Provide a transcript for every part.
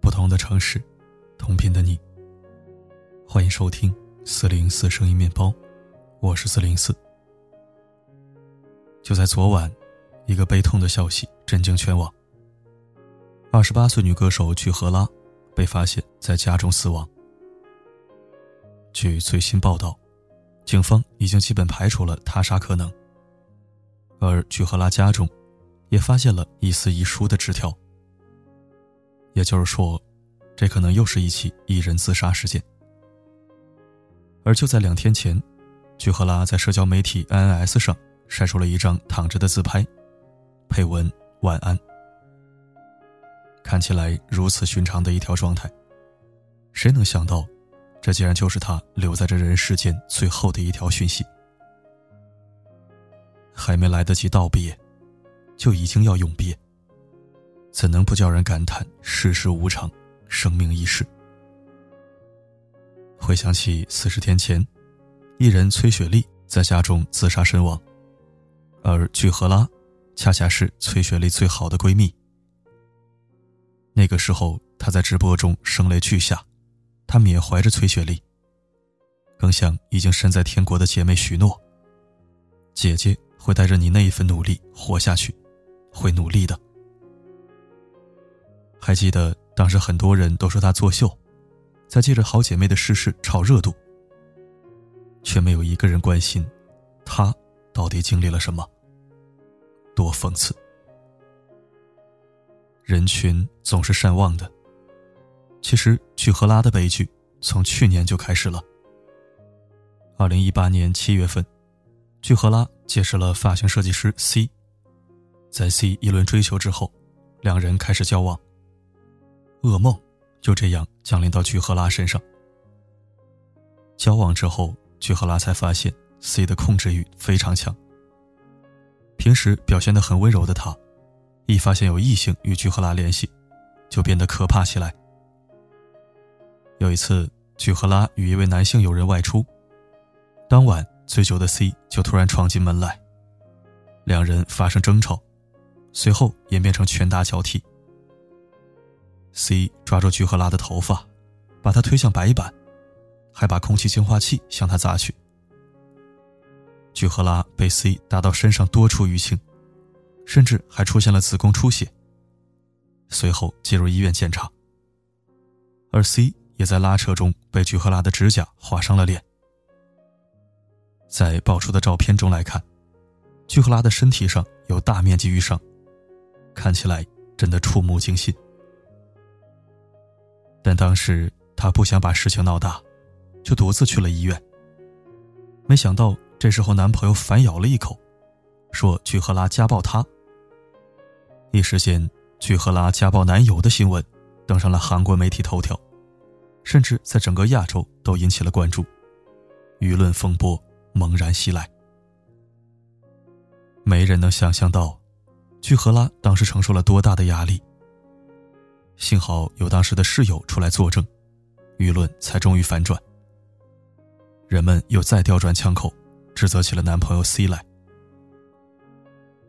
不同的城市，同频的你。欢迎收听四零四声音面包，我是四零四。就在昨晚，一个悲痛的消息震惊全网。二十八岁女歌手具荷拉被发现在家中死亡。据最新报道，警方已经基本排除了他杀可能。而据赫拉家中也发现了一丝遗书的纸条，也就是说，这可能又是一起艺人自杀事件。而就在两天前，据赫拉在社交媒体 INS 上。晒出了一张躺着的自拍，配文“晚安”。看起来如此寻常的一条状态，谁能想到，这竟然就是他留在这人世间最后的一条讯息？还没来得及道别，就已经要永别，怎能不叫人感叹世事无常，生命易逝？回想起四十天前，艺人崔雪莉在家中自杀身亡。而具荷拉，恰恰是崔雪莉最好的闺蜜。那个时候，她在直播中声泪俱下，她缅怀着崔雪莉，更向已经身在天国的姐妹许诺：“姐姐会带着你那一份努力活下去，会努力的。”还记得当时很多人都说她作秀，在借着好姐妹的逝世炒热度，却没有一个人关心她。到底经历了什么？多讽刺！人群总是善忘的。其实，具荷拉的悲剧从去年就开始了。二零一八年七月份，具荷拉结识了发型设计师 C，在 C 一轮追求之后，两人开始交往。噩梦就这样降临到具荷拉身上。交往之后，具荷拉才发现。C 的控制欲非常强。平时表现得很温柔的他，一发现有异性与具荷拉联系，就变得可怕起来。有一次，具荷拉与一位男性友人外出，当晚醉酒的 C 就突然闯进门来，两人发生争吵，随后演变成拳打脚踢。C 抓住具荷拉的头发，把她推向白板，还把空气净化器向她砸去。具荷拉被 C 打到身上多处淤青，甚至还出现了子宫出血。随后进入医院检查，而 C 也在拉扯中被具赫拉的指甲划伤了脸。在爆出的照片中来看，具赫拉的身体上有大面积淤伤，看起来真的触目惊心。但当时她不想把事情闹大，就独自去了医院。没想到。这时候，男朋友反咬了一口，说：“具赫拉家暴他。”一时间，具荷拉家暴男友的新闻登上了韩国媒体头条，甚至在整个亚洲都引起了关注，舆论风波猛然袭来。没人能想象到，具荷拉当时承受了多大的压力。幸好有当时的室友出来作证，舆论才终于反转。人们又再调转枪口。指责起了男朋友 C 来，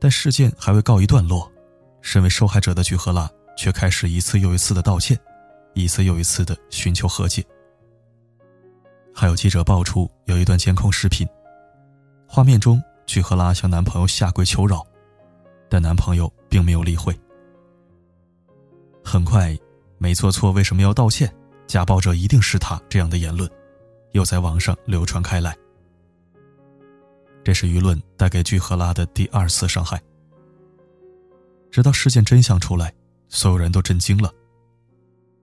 但事件还未告一段落，身为受害者的具荷拉却开始一次又一次的道歉，一次又一次的寻求和解。还有记者爆出有一段监控视频，画面中具荷拉向男朋友下跪求饶，但男朋友并没有理会。很快，没做错为什么要道歉？家暴者一定是他这样的言论，又在网上流传开来。这是舆论带给具荷拉的第二次伤害。直到事件真相出来，所有人都震惊了。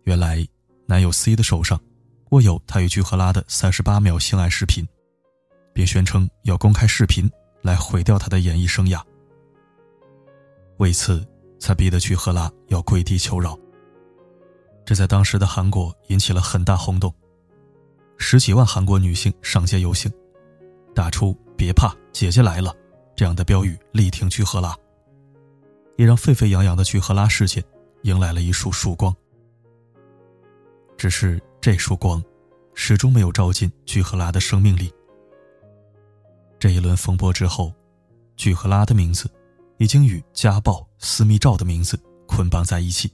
原来，男友 C 的手上握有他与具荷拉的三十八秒性爱视频，并宣称要公开视频来毁掉他的演艺生涯。为此，才逼得具荷拉要跪地求饶。这在当时的韩国引起了很大轰动，十几万韩国女性上街游行，打出。别怕，姐姐来了！这样的标语力挺具荷拉，也让沸沸扬扬的具赫拉事件迎来了一束曙光。只是这束光，始终没有照进具赫拉的生命里。这一轮风波之后，具赫拉的名字已经与家暴、私密照的名字捆绑在一起。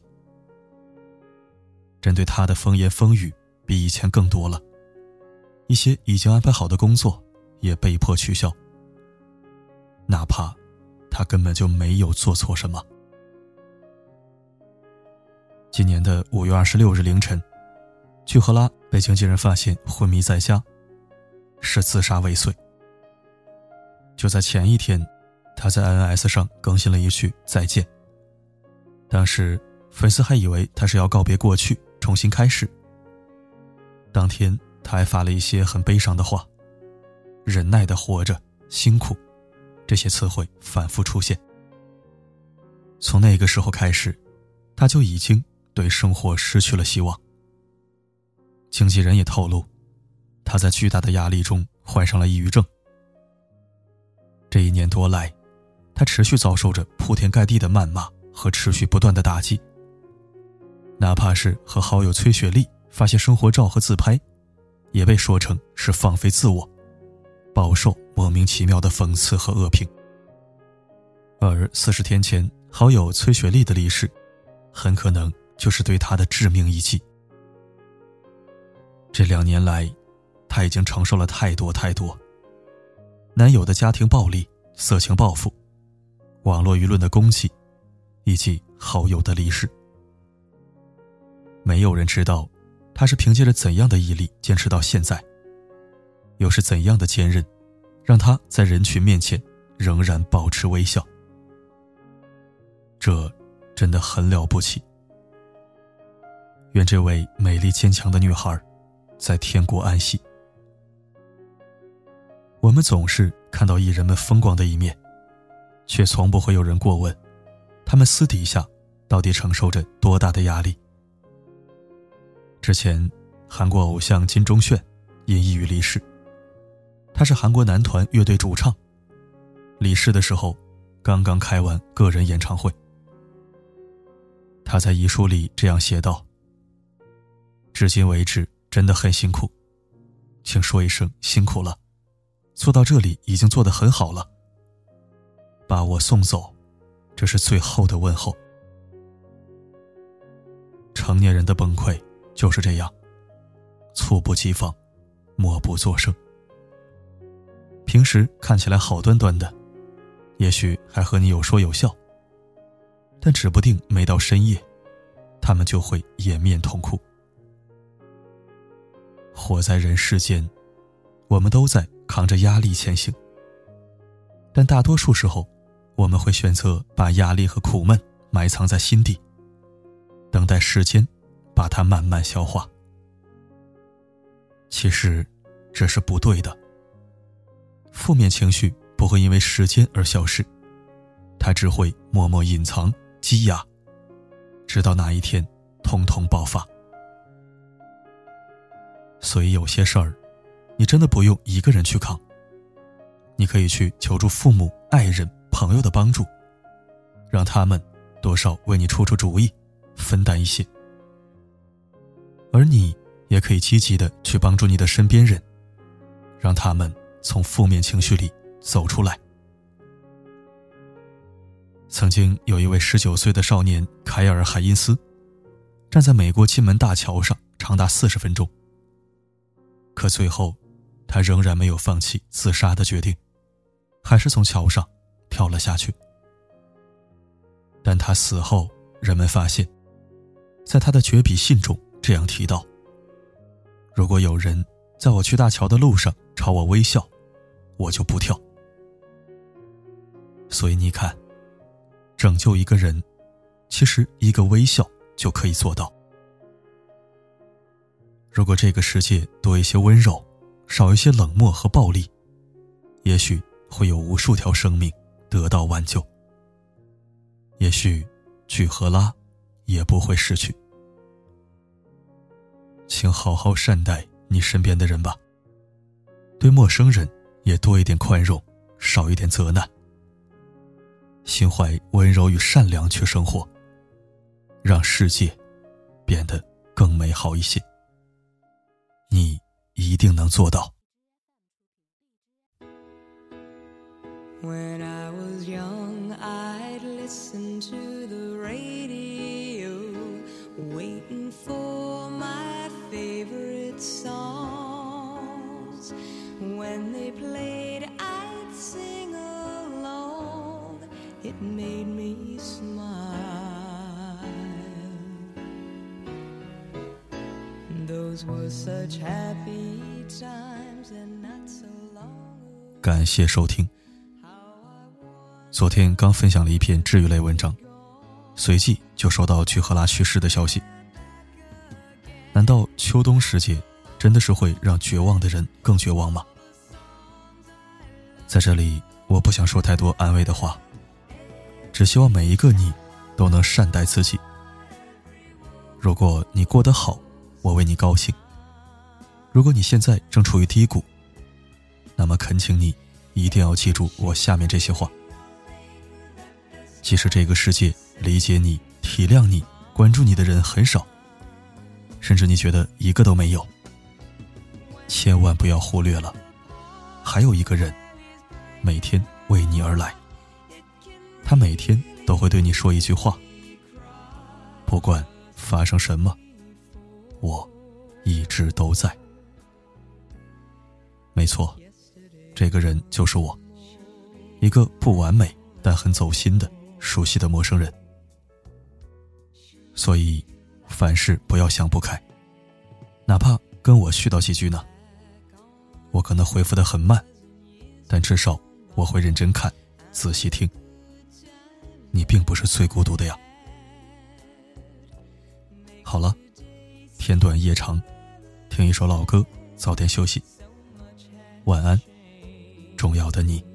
针对他的风言风语比以前更多了，一些已经安排好的工作也被迫取消，哪怕他根本就没有做错什么。今年的五月二十六日凌晨，具赫拉被经纪人发现昏迷在家，是自杀未遂。就在前一天，他在 INS 上更新了一句再见。当时粉丝还以为他是要告别过去。重新开始。当天，他还发了一些很悲伤的话，“忍耐的活着，辛苦”，这些词汇反复出现。从那个时候开始，他就已经对生活失去了希望。经纪人也透露，他在巨大的压力中患上了抑郁症。这一年多来，他持续遭受着铺天盖地的谩骂和持续不断的打击。哪怕是和好友崔雪莉发些生活照和自拍，也被说成是放飞自我，饱受莫名其妙的讽刺和恶评。而四十天前好友崔雪莉的离世，很可能就是对他的致命一击。这两年来，他已经承受了太多太多：男友的家庭暴力、色情报复、网络舆论的攻击，以及好友的离世。没有人知道，他是凭借着怎样的毅力坚持到现在，又是怎样的坚韧，让他在人群面前仍然保持微笑。这真的很了不起。愿这位美丽坚强的女孩，在天国安息。我们总是看到艺人们风光的一面，却从不会有人过问，他们私底下到底承受着多大的压力。之前，韩国偶像金钟铉因抑郁离世。他是韩国男团乐队主唱，离世的时候刚刚开完个人演唱会。他在遗书里这样写道：“至今为止真的很辛苦，请说一声辛苦了，做到这里已经做得很好了。把我送走，这是最后的问候。”成年人的崩溃。就是这样，猝不及防，默不作声。平时看起来好端端的，也许还和你有说有笑，但指不定每到深夜，他们就会掩面痛哭。活在人世间，我们都在扛着压力前行，但大多数时候，我们会选择把压力和苦闷埋藏在心底，等待时间。把它慢慢消化。其实，这是不对的。负面情绪不会因为时间而消失，它只会默默隐藏、积压，直到哪一天，通通爆发。所以，有些事儿，你真的不用一个人去扛。你可以去求助父母、爱人、朋友的帮助，让他们多少为你出出主意，分担一些。而你也可以积极的去帮助你的身边人，让他们从负面情绪里走出来。曾经有一位十九岁的少年凯尔·海因斯，站在美国金门大桥上长达四十分钟，可最后，他仍然没有放弃自杀的决定，还是从桥上跳了下去。但他死后，人们发现，在他的绝笔信中。这样提到：“如果有人在我去大桥的路上朝我微笑，我就不跳。”所以你看，拯救一个人，其实一个微笑就可以做到。如果这个世界多一些温柔，少一些冷漠和暴力，也许会有无数条生命得到挽救。也许，聚和拉也不会失去。请好好善待你身边的人吧。对陌生人也多一点宽容，少一点责难。心怀温柔与善良去生活，让世界变得更美好一些。你一定能做到。感谢收听。昨天刚分享了一篇治愈类文章，随即就收到去赫拉去世的消息。难道秋冬时节真的是会让绝望的人更绝望吗？在这里，我不想说太多安慰的话，只希望每一个你都能善待自己。如果你过得好，我为你高兴。如果你现在正处于低谷，那么恳请你一定要记住我下面这些话。即使这个世界理解你、体谅你、关注你的人很少，甚至你觉得一个都没有，千万不要忽略了，还有一个人每天为你而来。他每天都会对你说一句话，不管发生什么，我一直都在。没错，这个人就是我，一个不完美但很走心的熟悉的陌生人。所以，凡事不要想不开，哪怕跟我絮叨几句呢。我可能回复的很慢，但至少我会认真看，仔细听。你并不是最孤独的呀。好了，天短夜长，听一首老歌，早点休息。晚安，重要的你。